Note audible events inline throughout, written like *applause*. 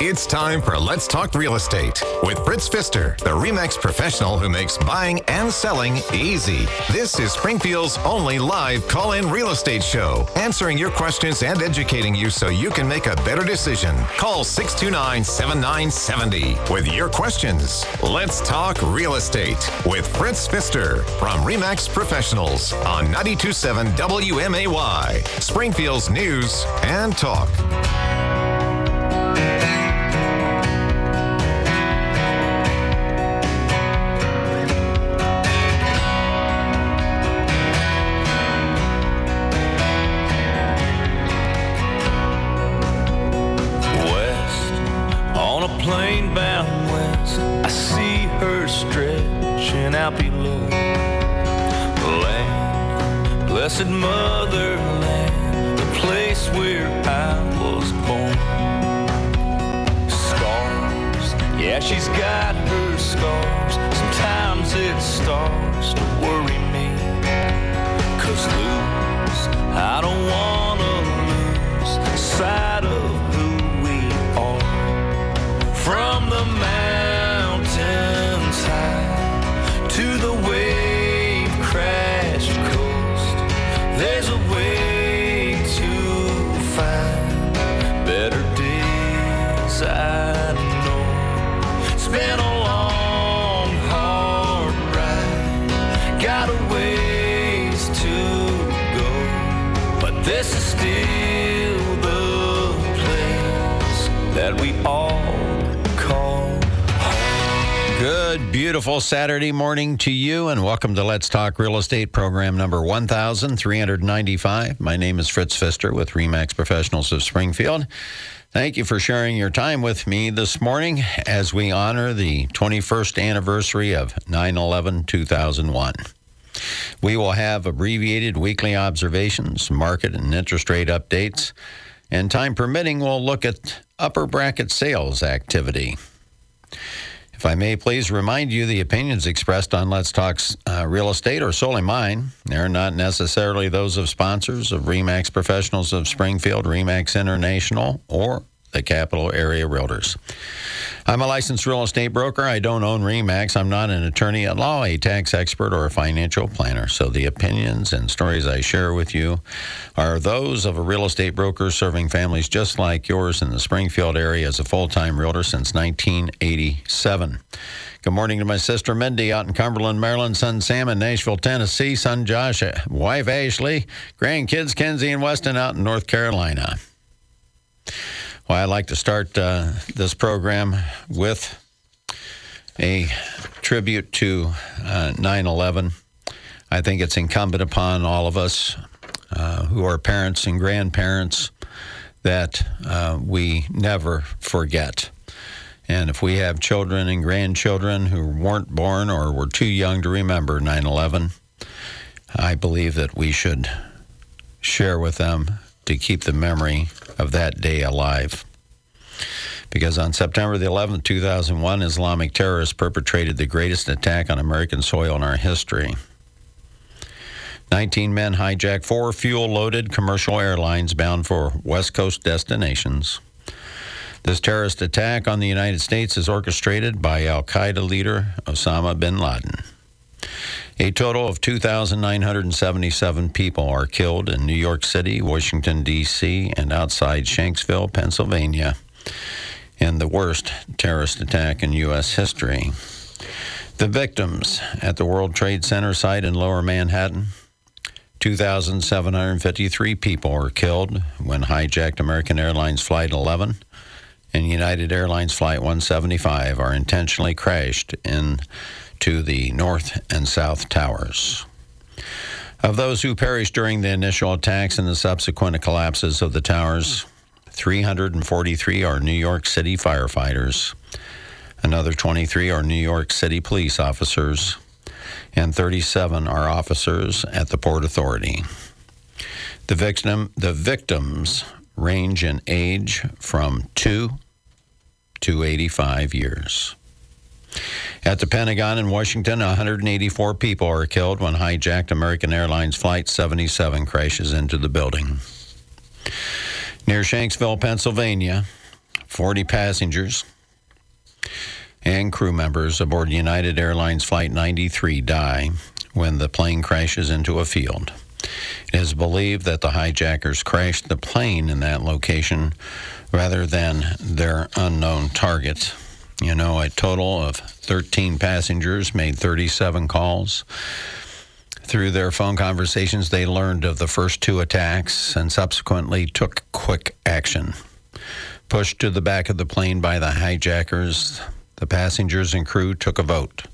It's time for Let's Talk Real Estate with Fritz Pfister, the REMAX professional who makes buying and selling easy. This is Springfield's only live call in real estate show, answering your questions and educating you so you can make a better decision. Call 629 7970 with your questions. Let's Talk Real Estate with Fritz Pfister from REMAX Professionals on 927 WMAY, Springfield's News and Talk. Blessed motherland, the place where I was born. Scars, yeah, she's got her scars. Sometimes it starts to worry Saturday morning to you, and welcome to Let's Talk Real Estate program number 1395. My name is Fritz Pfister with REMAX Professionals of Springfield. Thank you for sharing your time with me this morning as we honor the 21st anniversary of 9 11 2001. We will have abbreviated weekly observations, market and interest rate updates, and time permitting, we'll look at upper bracket sales activity. If I may please remind you, the opinions expressed on Let's Talk uh, Real Estate are solely mine. They're not necessarily those of sponsors of REMAX Professionals of Springfield, REMAX International, or the Capital Area Realtors. I'm a licensed real estate broker. I don't own REMAX. I'm not an attorney at law, a tax expert, or a financial planner. So the opinions and stories I share with you are those of a real estate broker serving families just like yours in the Springfield area as a full time realtor since 1987. Good morning to my sister Mindy out in Cumberland, Maryland, son Sam in Nashville, Tennessee, son Josh, uh, wife Ashley, grandkids Kenzie and Weston out in North Carolina. Well, I'd like to start uh, this program with a tribute to uh, 9 11. I think it's incumbent upon all of us uh, who are parents and grandparents that uh, we never forget. And if we have children and grandchildren who weren't born or were too young to remember 9 11, I believe that we should share with them to keep the memory of that day alive. Because on September the 11th, 2001, Islamic terrorists perpetrated the greatest attack on American soil in our history. 19 men hijacked four fuel loaded commercial airlines bound for West Coast destinations. This terrorist attack on the United States is orchestrated by Al Qaeda leader Osama bin Laden. A total of 2,977 people are killed in New York City, Washington, D.C., and outside Shanksville, Pennsylvania, in the worst terrorist attack in U.S. history. The victims at the World Trade Center site in Lower Manhattan 2,753 people were killed when hijacked American Airlines Flight 11 and United Airlines Flight 175 are intentionally crashed into the North and South Towers. Of those who perished during the initial attacks and the subsequent collapses of the towers, 343 are New York City firefighters. Another 23 are New York City police officers, and 37 are officers at the Port Authority. The victim, the victims range in age from 2 to 85 years. At the Pentagon in Washington, 184 people are killed when hijacked American Airlines Flight 77 crashes into the building. Near Shanksville, Pennsylvania, 40 passengers and crew members aboard United Airlines Flight 93 die when the plane crashes into a field. It is believed that the hijackers crashed the plane in that location rather than their unknown target. You know, a total of 13 passengers made 37 calls. Through their phone conversations, they learned of the first two attacks and subsequently took quick action. Pushed to the back of the plane by the hijackers, the passengers and crew took a vote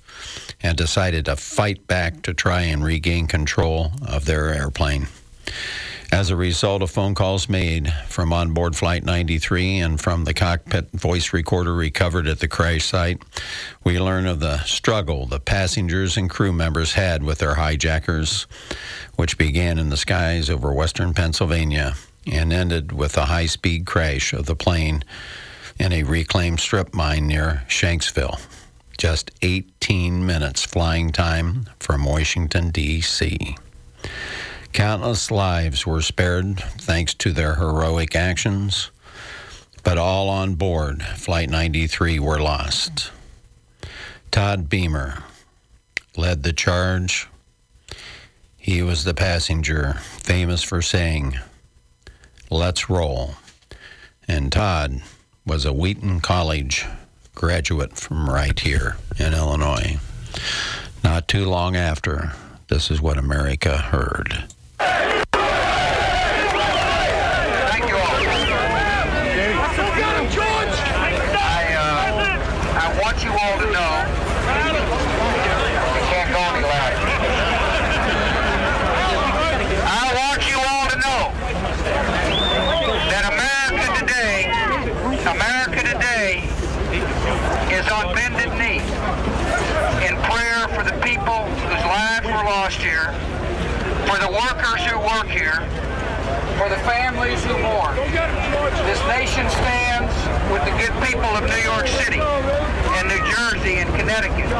and decided to fight back to try and regain control of their airplane. As a result of phone calls made from onboard Flight 93 and from the cockpit voice recorder recovered at the crash site, we learn of the struggle the passengers and crew members had with their hijackers, which began in the skies over western Pennsylvania and ended with a high speed crash of the plane in a reclaimed strip mine near Shanksville. Just 18 minutes flying time from Washington, D.C. Countless lives were spared thanks to their heroic actions, but all on board Flight 93 were lost. Todd Beamer led the charge. He was the passenger famous for saying, Let's roll. And Todd was a Wheaton College graduate from right here in Illinois. Not too long after, this is what America heard. Thank you all. George! I, uh, I want you all to know. You can't go any louder. I want you all to know that America today, America today is on bended knee in prayer for the people whose lives were lost here, for the workers who work here, for the families who mourn. This nation stands with the good people of New York City and New Jersey and Connecticut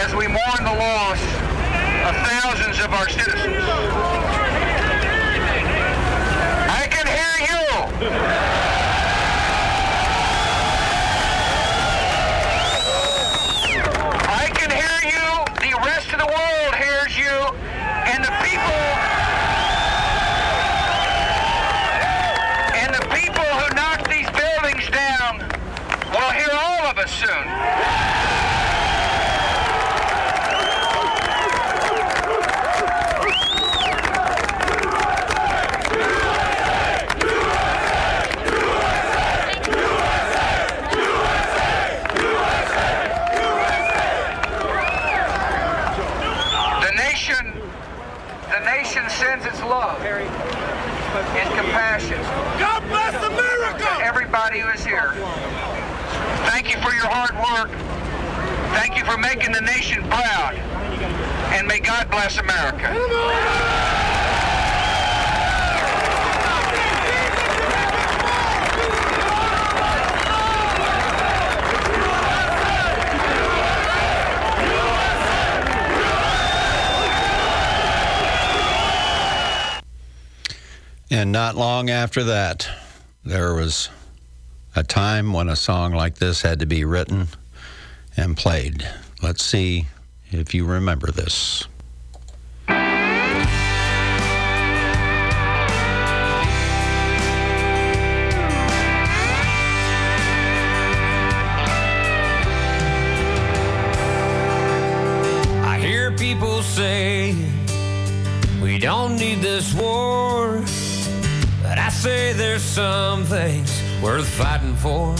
as we mourn the loss of thousands of our citizens. I can hear you. I can hear you. The rest of the world hears you. And the people And the people who knock these buildings down will hear all of us soon. The nation, the nation sends its love and compassion God bless to America! everybody who is here. Thank you for your hard work. Thank you for making the nation proud. And may God bless America. And not long after that, there was a time when a song like this had to be written and played. Let's see if you remember this. I hear people say we don't need this war, but I say there's some things worth fighting for.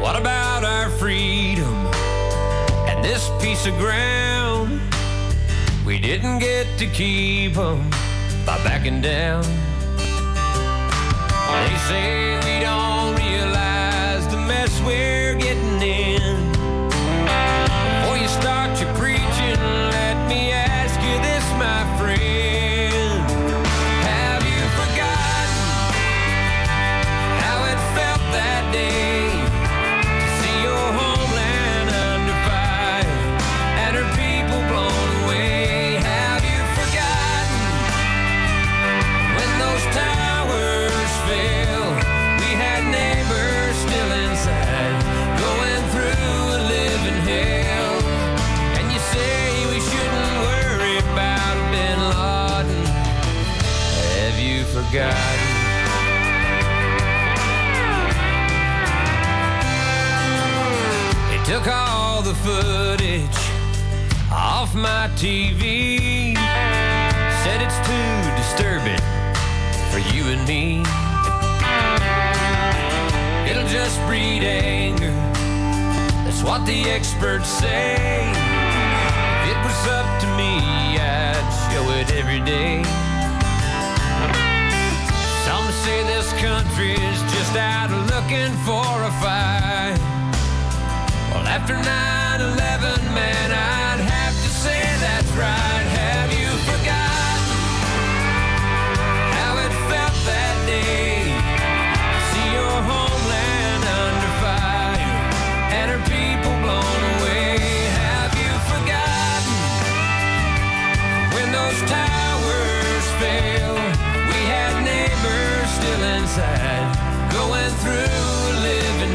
What about our freedom and this piece of ground? We didn't get to keep 'em by backing down. They say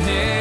living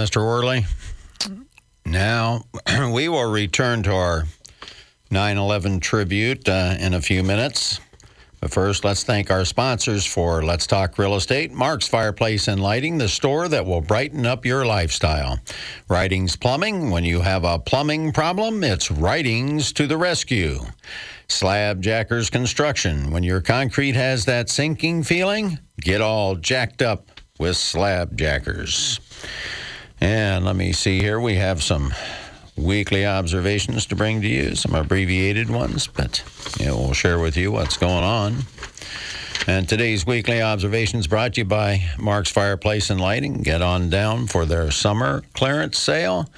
Mr. Worley. Now, *clears throat* we will return to our 9 11 tribute uh, in a few minutes. But first, let's thank our sponsors for Let's Talk Real Estate, Mark's Fireplace and Lighting, the store that will brighten up your lifestyle. Writings Plumbing, when you have a plumbing problem, it's Writings to the rescue. Slab Jackers Construction, when your concrete has that sinking feeling, get all jacked up with Slab Jackers. And let me see here, we have some weekly observations to bring to you, some abbreviated ones, but we'll share with you what's going on. And today's weekly observations brought to you by Mark's Fireplace and Lighting. Get on down for their summer clearance sale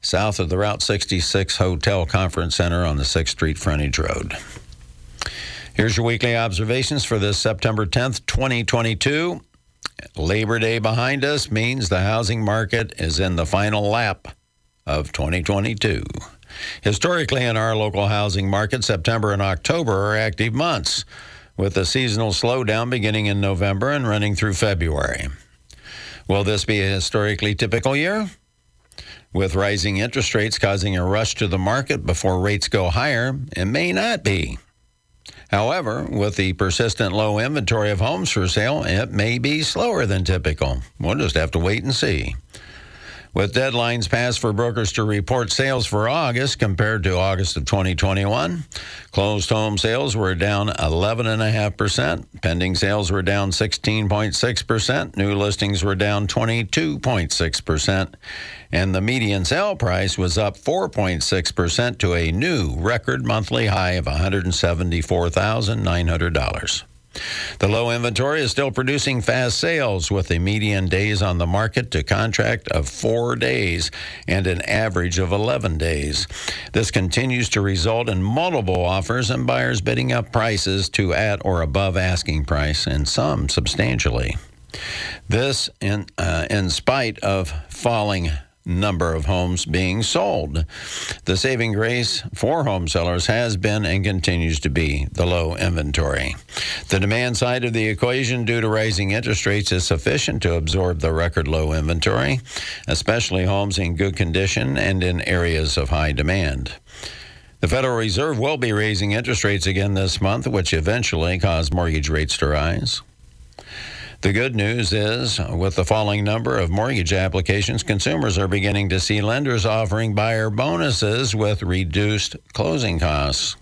south of the Route 66 Hotel Conference Center on the 6th Street Frontage Road. Here's your weekly observations for this September 10th, 2022. Labor Day behind us means the housing market is in the final lap of 2022. Historically, in our local housing market, September and October are active months, with a seasonal slowdown beginning in November and running through February. Will this be a historically typical year? With rising interest rates causing a rush to the market before rates go higher, it may not be. However, with the persistent low inventory of homes for sale, it may be slower than typical. We'll just have to wait and see. With deadlines passed for brokers to report sales for August compared to August of 2021, closed home sales were down 11.5%, pending sales were down 16.6%, new listings were down 22.6%, and the median sale price was up 4.6% to a new record monthly high of $174,900. The low inventory is still producing fast sales with a median days on the market to contract of four days and an average of 11 days. This continues to result in multiple offers and buyers bidding up prices to at or above asking price, and some substantially. This in, uh, in spite of falling number of homes being sold. The saving grace for home sellers has been and continues to be the low inventory. The demand side of the equation due to rising interest rates is sufficient to absorb the record low inventory, especially homes in good condition and in areas of high demand. The Federal Reserve will be raising interest rates again this month, which eventually cause mortgage rates to rise. The good news is, with the falling number of mortgage applications, consumers are beginning to see lenders offering buyer bonuses with reduced closing costs.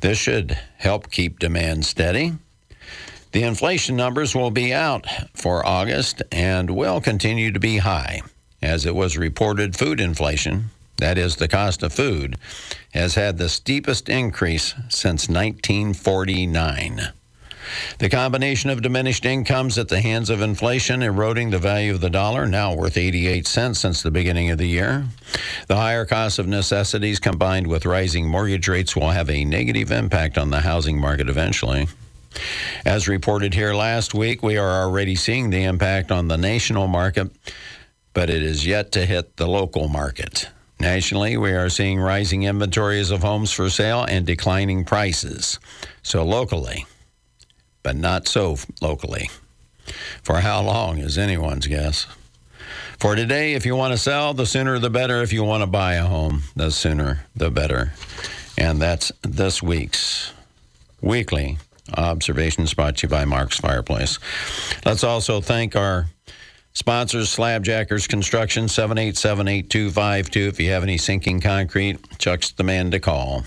This should help keep demand steady. The inflation numbers will be out for August and will continue to be high. As it was reported, food inflation, that is, the cost of food, has had the steepest increase since 1949. The combination of diminished incomes at the hands of inflation eroding the value of the dollar, now worth 88 cents since the beginning of the year. The higher cost of necessities combined with rising mortgage rates will have a negative impact on the housing market eventually. As reported here last week, we are already seeing the impact on the national market, but it is yet to hit the local market. Nationally, we are seeing rising inventories of homes for sale and declining prices. So, locally, but not so locally. For how long is anyone's guess. For today, if you want to sell, the sooner the better. If you want to buy a home, the sooner the better. And that's this week's weekly observations brought to you by Mark's Fireplace. Let's also thank our Sponsors Slabjackers Construction 7878252. If you have any sinking concrete, Chuck's the man to call.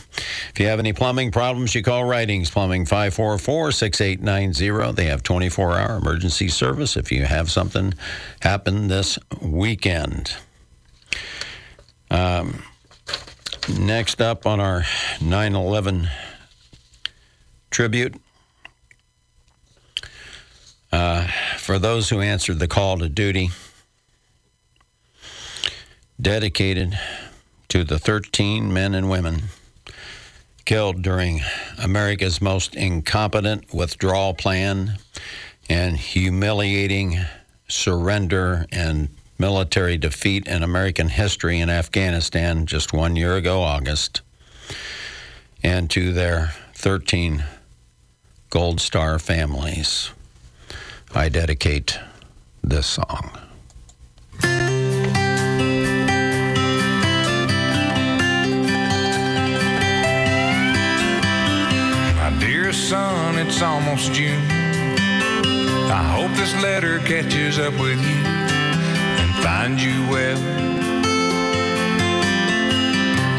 If you have any plumbing problems, you call Writings Plumbing 544-6890. They have 24-hour emergency service if you have something happen this weekend. Um, next up on our 9/11 tribute uh, for those who answered the call to duty, dedicated to the 13 men and women killed during America's most incompetent withdrawal plan and humiliating surrender and military defeat in American history in Afghanistan just one year ago, August, and to their 13 Gold Star families. I dedicate this song. My dear son, it's almost June. I hope this letter catches up with you and finds you well.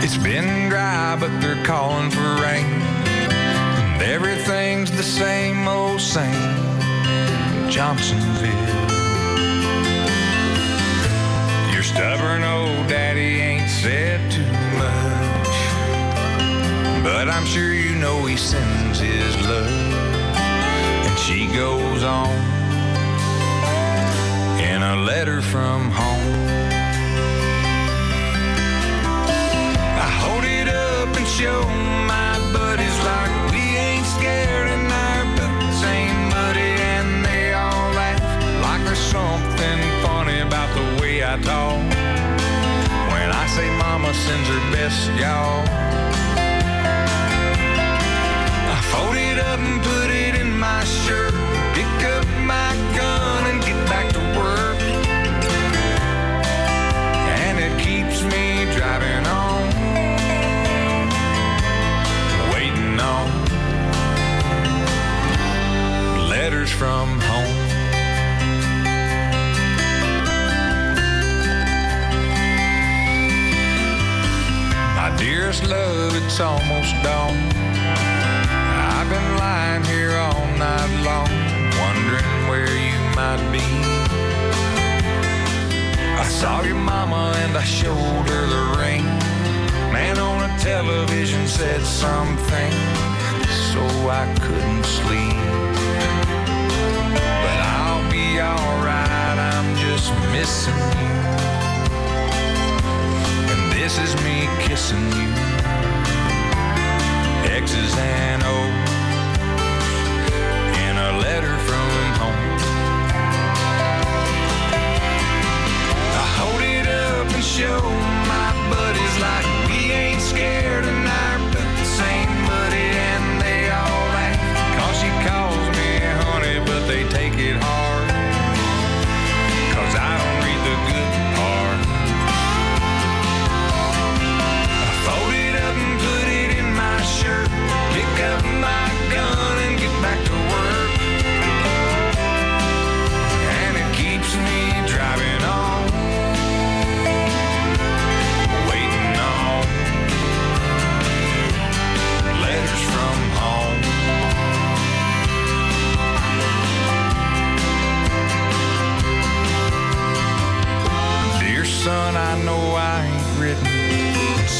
It's been dry, but they're calling for rain. And everything's the same old same Johnsonville. Your stubborn old daddy ain't said too much. But I'm sure you know he sends his love. And she goes on in a letter from home. I hold it up and show my buddies like something funny about the way I talk. When I say mama sends her best, y'all. I fold it up and put it in my shirt. Pick up my gun and get back to work. And it keeps me driving on, waiting on letters from love, it's almost dawn. I've been lying here all night long, wondering where you might be. I saw your mama and I showed her the ring. Man on a television said something, so I couldn't sleep. But I'll be alright, I'm just missing you. This is me kissing you. X's and O's in a letter from home. I hold it up and show my buddies like we ain't scared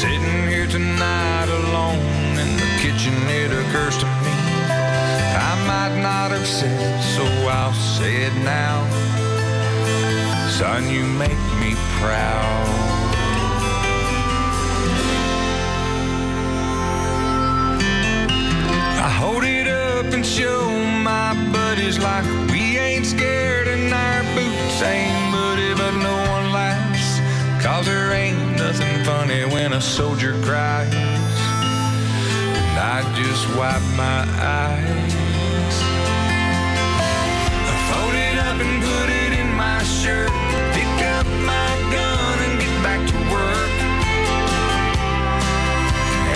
Sitting here tonight alone in the kitchen, it occurs to me I might not have said it, so I'll say it now. Son, you make me proud. I hold it up and show my buddies like we ain't scared and our boots ain't muddy, but no one. Cause there ain't nothing funny when a soldier cries. And I just wipe my eyes. I fold it up and put it in my shirt. Pick up my gun and get back to work.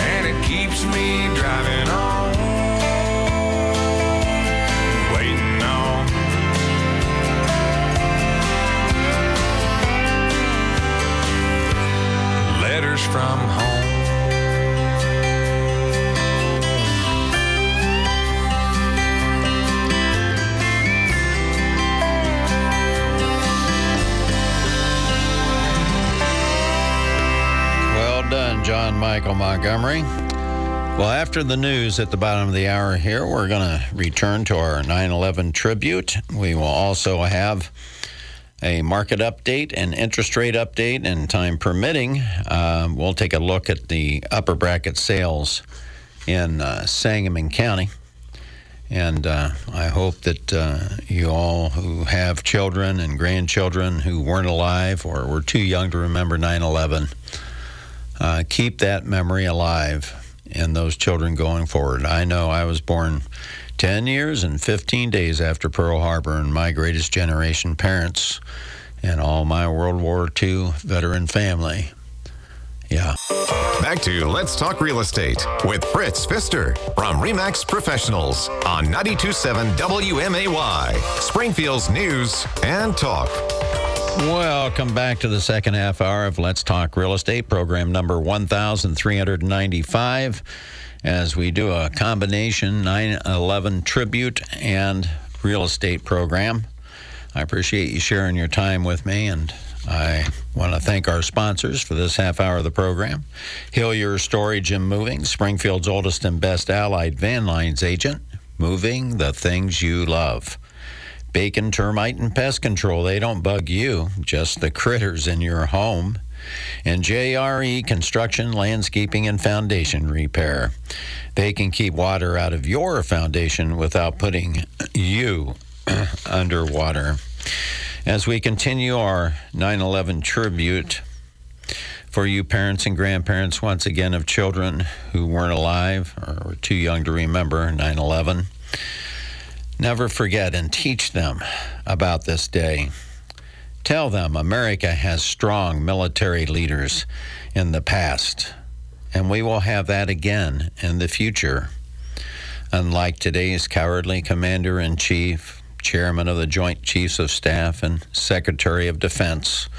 And it keeps me driving on. From home. Well done, John Michael Montgomery. Well, after the news at the bottom of the hour here, we're going to return to our 9 11 tribute. We will also have a market update and interest rate update, and time permitting, um, we'll take a look at the upper bracket sales in uh, Sangamon County. And uh, I hope that uh, you all who have children and grandchildren who weren't alive or were too young to remember 9 11 uh, keep that memory alive in those children going forward. I know I was born 10 years and 15 days after Pearl Harbor, and my greatest generation parents and all my World War II veteran family. Yeah. Back to Let's Talk Real Estate with Fritz Pfister from Remax Professionals on 927 WMAY, Springfield's news and talk. Welcome back to the second half hour of Let's Talk Real Estate, program number 1395, as we do a combination 9 11 tribute and real estate program. I appreciate you sharing your time with me, and I want to thank our sponsors for this half hour of the program Hillier Storage and Moving, Springfield's oldest and best allied van lines agent, moving the things you love. Bacon, termite, and pest control. They don't bug you, just the critters in your home. And JRE Construction, Landscaping, and Foundation Repair. They can keep water out of your foundation without putting you *clears throat* underwater. As we continue our 9 11 tribute for you parents and grandparents, once again, of children who weren't alive or were too young to remember 9 11. Never forget and teach them about this day. Tell them America has strong military leaders in the past, and we will have that again in the future. Unlike today's cowardly commander in chief, chairman of the Joint Chiefs of Staff, and Secretary of Defense,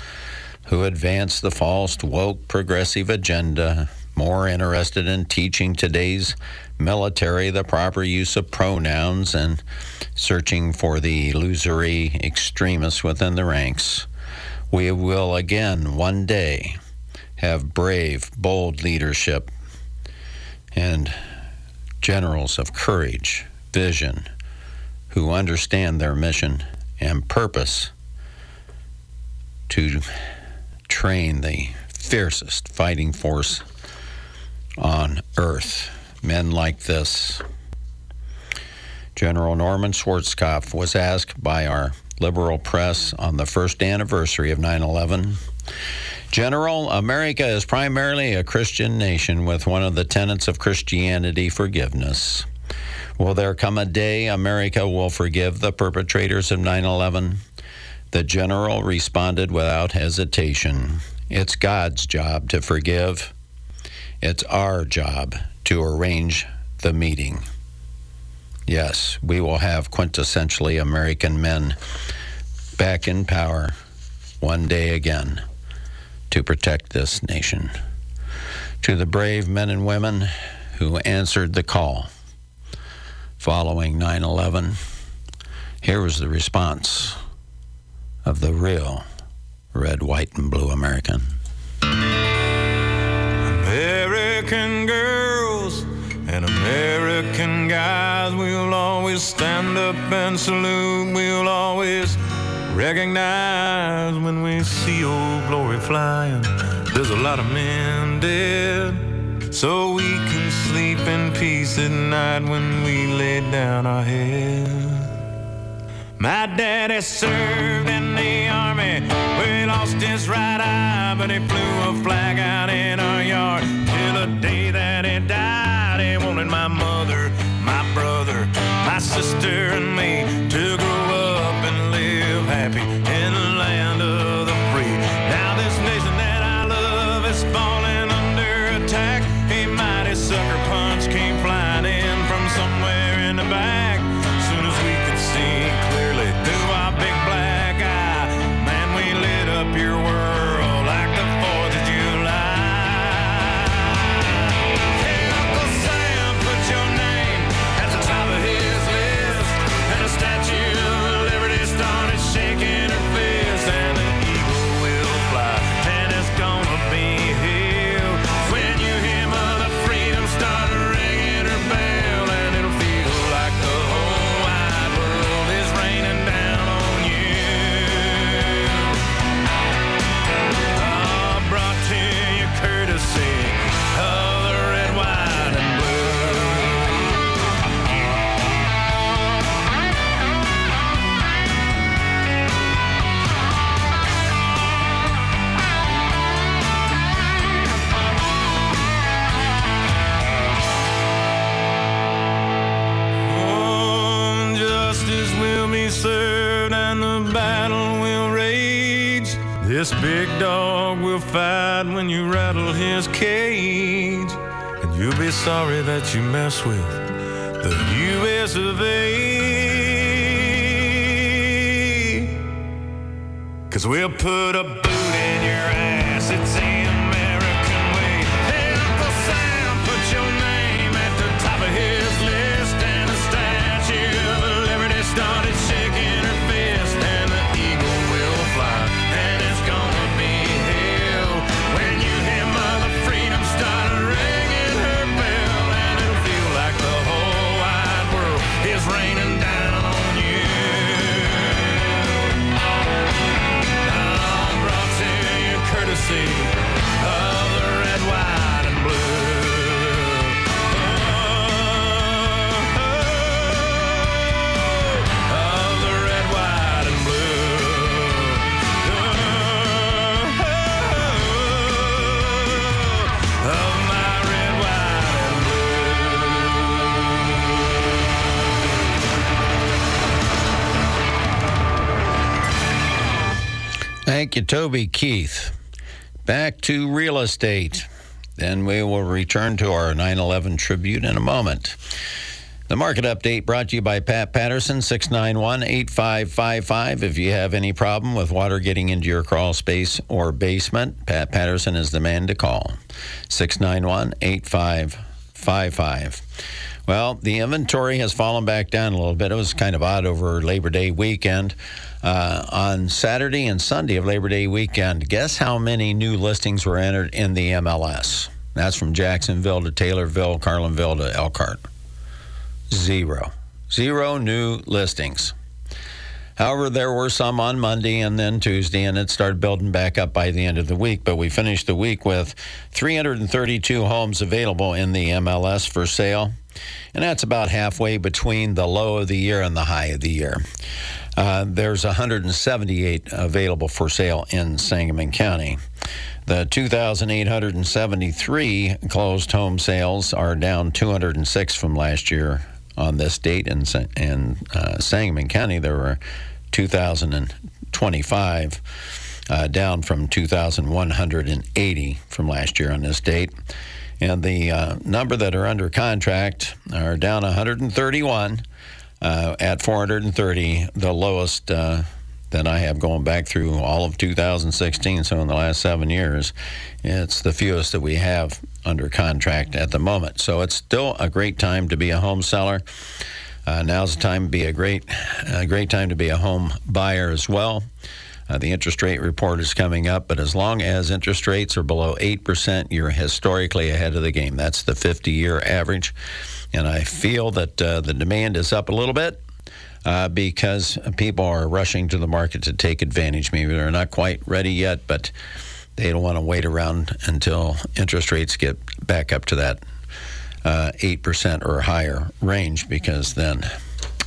who advance the false woke progressive agenda, more interested in teaching today's military the proper use of pronouns and searching for the illusory extremists within the ranks. We will again one day have brave, bold leadership and generals of courage, vision, who understand their mission and purpose to train the fiercest fighting force on earth. Men like this. General Norman Schwarzkopf was asked by our liberal press on the first anniversary of 9 11. General, America is primarily a Christian nation with one of the tenets of Christianity forgiveness. Will there come a day America will forgive the perpetrators of 9 11? The general responded without hesitation It's God's job to forgive. It's our job to arrange the meeting. Yes, we will have quintessentially American men back in power one day again to protect this nation. To the brave men and women who answered the call following 9 11, here was the response of the real red, white, and blue American. American girls and American guys. We'll always stand up and salute. We'll always recognize when we see old glory flying. There's a lot of men dead. So we can sleep in peace at night when we lay down our head. My daddy served in the army. We lost his right eye, but he flew a flag out in our yard. Till the day that he died, wanted my mother, my brother, my sister, you rattle his cage. And you'll be sorry that you mess with the U.S. of A. Cause we'll put a boot in your ass. It's Thank you, Toby Keith. Back to real estate. Then we will return to our 9 11 tribute in a moment. The market update brought to you by Pat Patterson, 691 8555. If you have any problem with water getting into your crawl space or basement, Pat Patterson is the man to call. 691 8555. Well, the inventory has fallen back down a little bit. It was kind of odd over Labor Day weekend. Uh, on Saturday and Sunday of Labor Day weekend, guess how many new listings were entered in the MLS? That's from Jacksonville to Taylorville, Carlinville to Elkhart. Zero. Zero new listings. However, there were some on Monday and then Tuesday, and it started building back up by the end of the week. But we finished the week with 332 homes available in the MLS for sale. And that's about halfway between the low of the year and the high of the year. Uh, there's 178 available for sale in Sangamon County. The 2,873 closed home sales are down 206 from last year on this date. In, in uh, Sangamon County, there were 2,025, uh, down from 2,180 from last year on this date. And the uh, number that are under contract are down 131 uh, at 430, the lowest uh, that I have going back through all of 2016. So in the last seven years, it's the fewest that we have under contract at the moment. So it's still a great time to be a home seller. Uh, now's the time to be a great, a great time to be a home buyer as well. Uh, the interest rate report is coming up, but as long as interest rates are below 8%, you're historically ahead of the game. That's the 50 year average. And I feel that uh, the demand is up a little bit. Uh, because people are rushing to the market to take advantage. Maybe they're not quite ready yet, but they don't want to wait around until interest rates get back up to that uh, 8% or higher range because then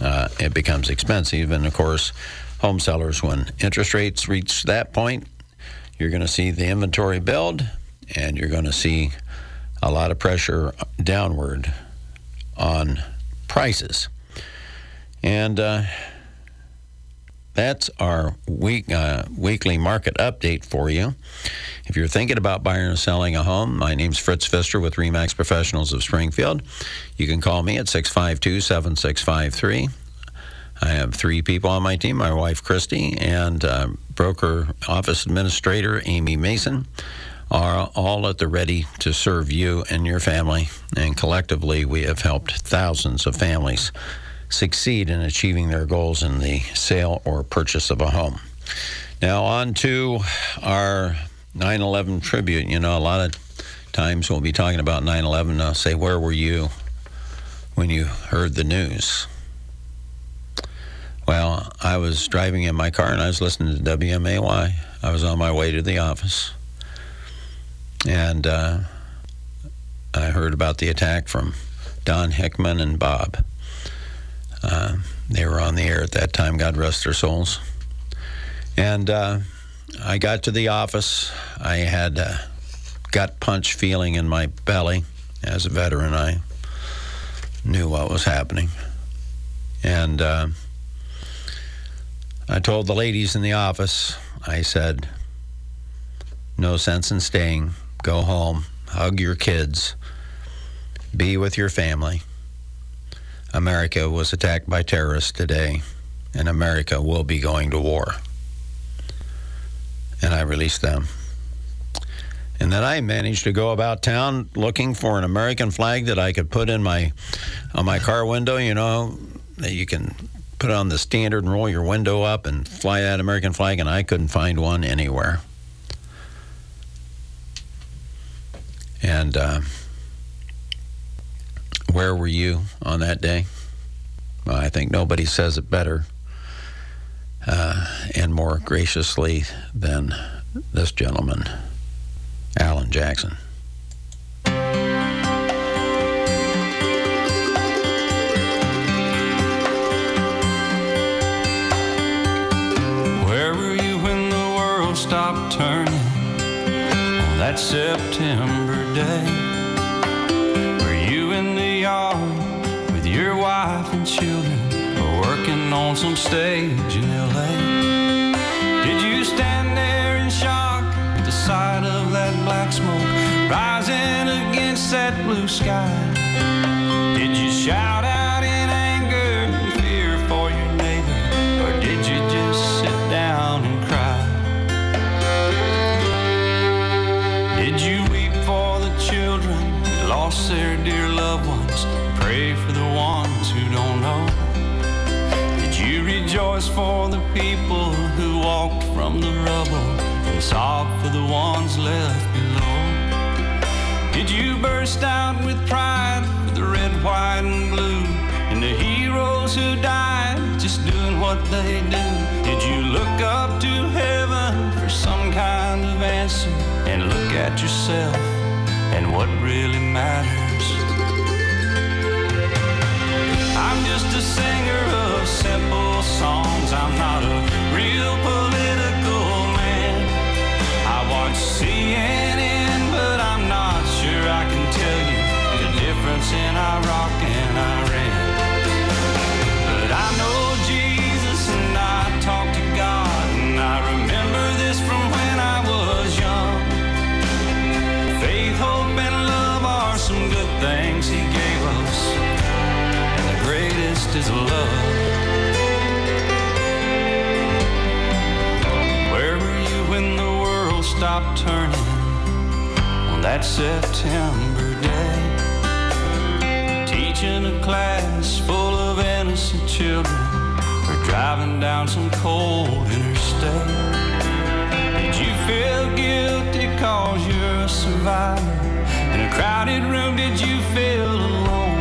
uh, it becomes expensive. And of course, home sellers, when interest rates reach that point, you're going to see the inventory build and you're going to see a lot of pressure downward on prices. And uh, that's our week uh, weekly market update for you. If you're thinking about buying or selling a home, my name's Fritz Pfister with Remax Professionals of Springfield. You can call me at 652 7653. I have three people on my team my wife, Christy, and uh, broker office administrator, Amy Mason, are all at the ready to serve you and your family. And collectively, we have helped thousands of families succeed in achieving their goals in the sale or purchase of a home. Now, on to our 9 11 tribute. You know, a lot of times we'll be talking about 9 11. I'll say, Where were you when you heard the news? Well, I was driving in my car and I was listening to WMAY. I was on my way to the office. And uh, I heard about the attack from Don Hickman and Bob. Uh, they were on the air at that time, God rest their souls. And uh, I got to the office. I had a gut punch feeling in my belly. As a veteran, I knew what was happening. And uh, I told the ladies in the office, I said, no sense in staying. Go home, hug your kids, be with your family. America was attacked by terrorists today, and America will be going to war. And I released them. And then I managed to go about town looking for an American flag that I could put in my on my car window, you know, that you can put on the standard and roll your window up and fly that American flag, and I couldn't find one anywhere. And uh, where were you on that day? Well, I think nobody says it better uh, and more graciously than this gentleman, Alan Jackson. That September day? Were you in the yard with your wife and children or working on some stage in LA? Did you stand there in shock at the sight of that black smoke rising against that blue sky? Did you shout for the people who walked from the rubble and sob for the ones left below? Did you burst out with pride for the red, white, and blue? And the heroes who died just doing what they do? Did you look up to heaven for some kind of answer? And look at yourself and what really matters? I'm just a singer of simple songs. I'm not a real political man. I watch CNN, but I'm not sure I can tell you the difference in Iraq and Iran. But I know Jesus and I talk to God, and I remember this from when I was young. Faith, hope, and love are some good things He gave us, and the greatest is love. Stopped turning on that September day? Teaching a class full of innocent children or driving down some cold interstate. Did you feel guilty cause you're a survivor? In a crowded room, did you feel alone?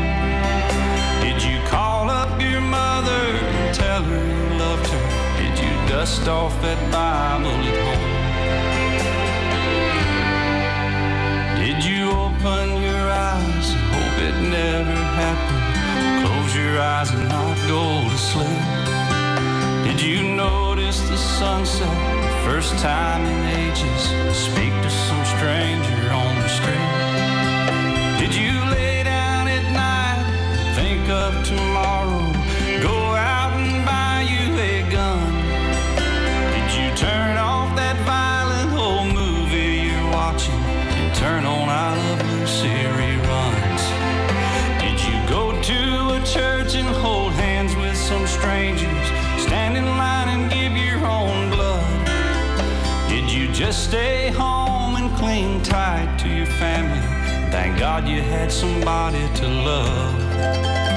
Did you call up your mother and tell her you loved her? Did you dust off that Bible at home? Open your eyes hope it never happened? Close your eyes and not go to sleep. Did you notice the sunset first time in ages? Speak to some stranger on the street. Did you lay down at night, think of tomorrow? You had somebody to love.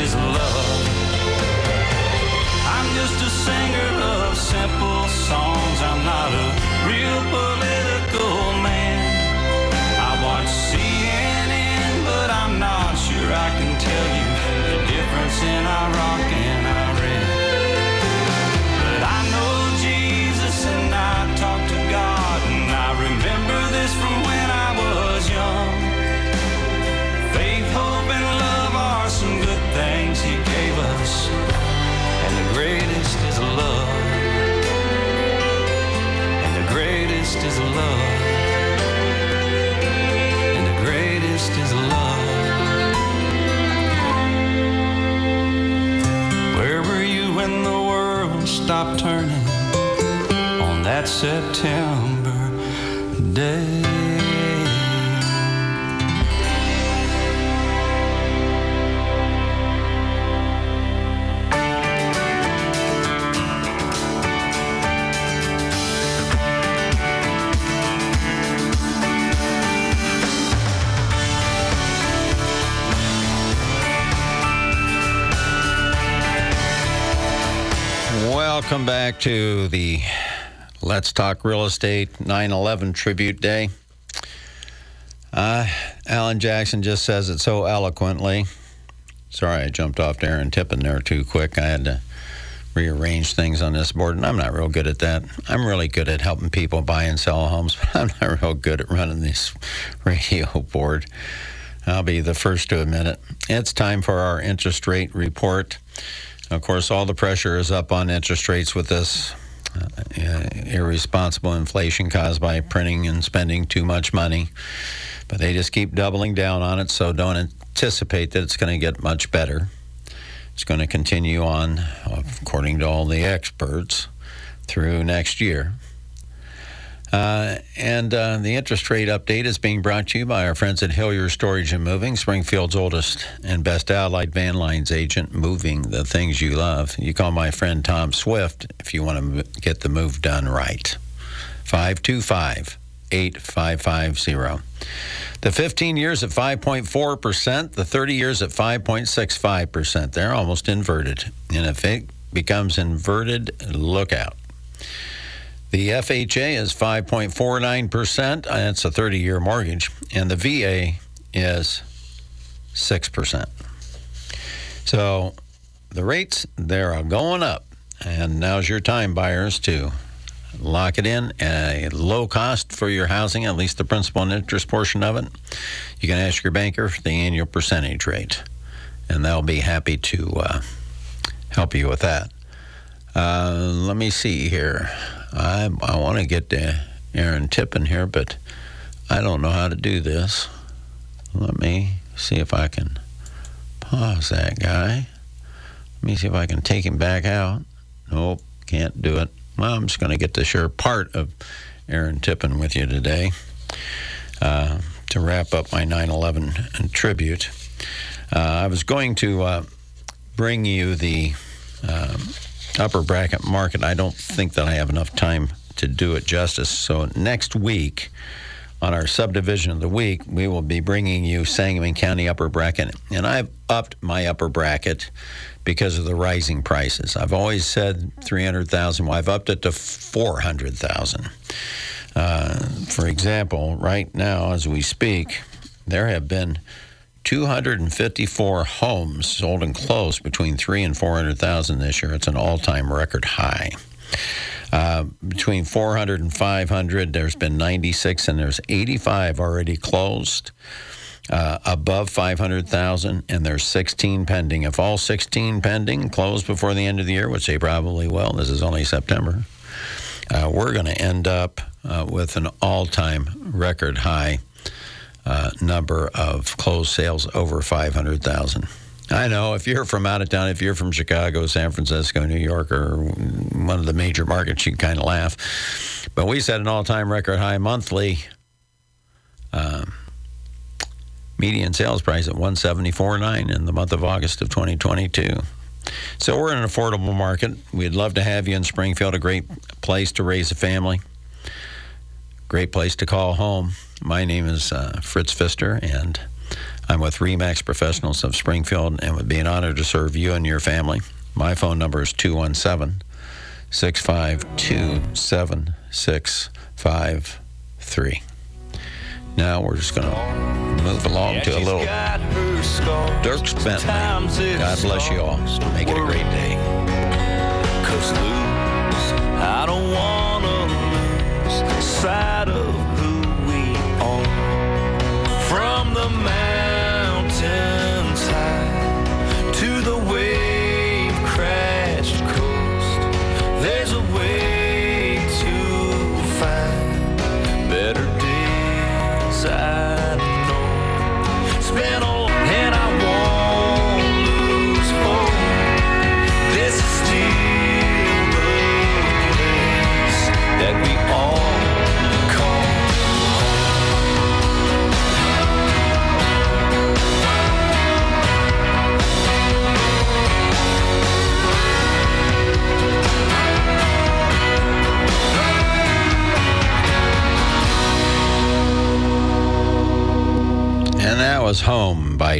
Is love. I'm just a singer of simple songs. I'm not a real political man. I watch CNN, but I'm not sure I can tell you the difference in Iraq September day? Welcome back to the Let's Talk Real Estate 9 11 Tribute Day. Uh, Alan Jackson just says it so eloquently. Sorry, I jumped off to Aaron Tippin there too quick. I had to rearrange things on this board, and I'm not real good at that. I'm really good at helping people buy and sell homes, *laughs* but I'm not real good at running this *laughs* radio board. I'll be the first to admit it. It's time for our interest rate report. Of course, all the pressure is up on interest rates with this Uh, irresponsible inflation caused by printing and spending too much money. But they just keep doubling down on it, so don't anticipate that it's going to get much better. It's going to continue on, according to all the experts, through next year. Uh, and uh, the interest rate update is being brought to you by our friends at Hillier Storage and Moving, Springfield's oldest and best allied van lines agent, moving the things you love. You call my friend Tom Swift if you want to get the move done right. 525 8550. The 15 years at 5.4%, the 30 years at 5.65%. They're almost inverted. And if it becomes inverted, look out. The FHA is 5.49%. That's a 30 year mortgage. And the VA is 6%. So the rates, they're going up. And now's your time, buyers, to lock it in at a low cost for your housing, at least the principal and interest portion of it. You can ask your banker for the annual percentage rate, and they'll be happy to uh, help you with that. Uh, let me see here. I, I want to get to Aaron Tippin here, but I don't know how to do this. Let me see if I can pause that guy. Let me see if I can take him back out. Nope, can't do it. Well, I'm just going to get to share part of Aaron Tippin with you today uh, to wrap up my 9 11 tribute. Uh, I was going to uh, bring you the um, upper bracket market. I don't think that I have enough time to do it justice. So next week, on our subdivision of the week, we will be bringing you Sangamon County upper bracket. And I've upped my upper bracket because of the rising prices. I've always said 300,000. Well, I've upped it to 400,000. Uh, for example, right now, as we speak, there have been 254 homes sold and closed between three and 400,000 this year. It's an all-time record high. Uh, between 400 and 500, there's been 96, and there's 85 already closed. Uh, above 500,000, and there's 16 pending. If all 16 pending close before the end of the year, which they probably will, this is only September, uh, we're going to end up uh, with an all time record high uh, number of closed sales over 500,000. I know if you're from out of town, if you're from Chicago, San Francisco, New York, or one of the major markets, you kind of laugh. But we set an all time record high monthly um, median sales price at 174.9 in the month of August of 2022. So we're in an affordable market. We'd love to have you in Springfield, a great place to raise a family, great place to call home. My name is uh, Fritz Pfister, and I'm with REMAX Professionals of Springfield, and it would be an honor to serve you and your family. My phone number is 217 652 7653. Now we're just going to move along Yeah, to a little her Bentley. God bless you all. Make it a great day. Cause lose, I don't wanna lose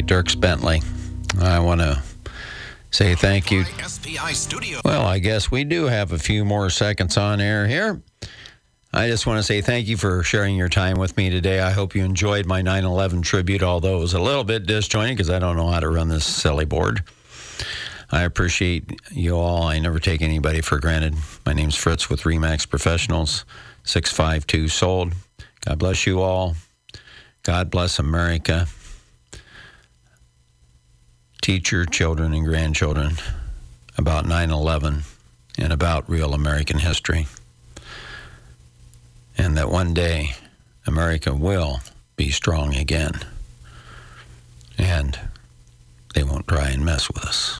Dierks Bentley. I want to say thank you. Well, I guess we do have a few more seconds on air here. I just want to say thank you for sharing your time with me today. I hope you enjoyed my 9 11 tribute, although it was a little bit disjointed because I don't know how to run this silly board. I appreciate you all. I never take anybody for granted. My name's Fritz with Remax Professionals, 652 Sold. God bless you all. God bless America. Teach your children and grandchildren about 9 11 and about real American history. And that one day America will be strong again. And they won't try and mess with us.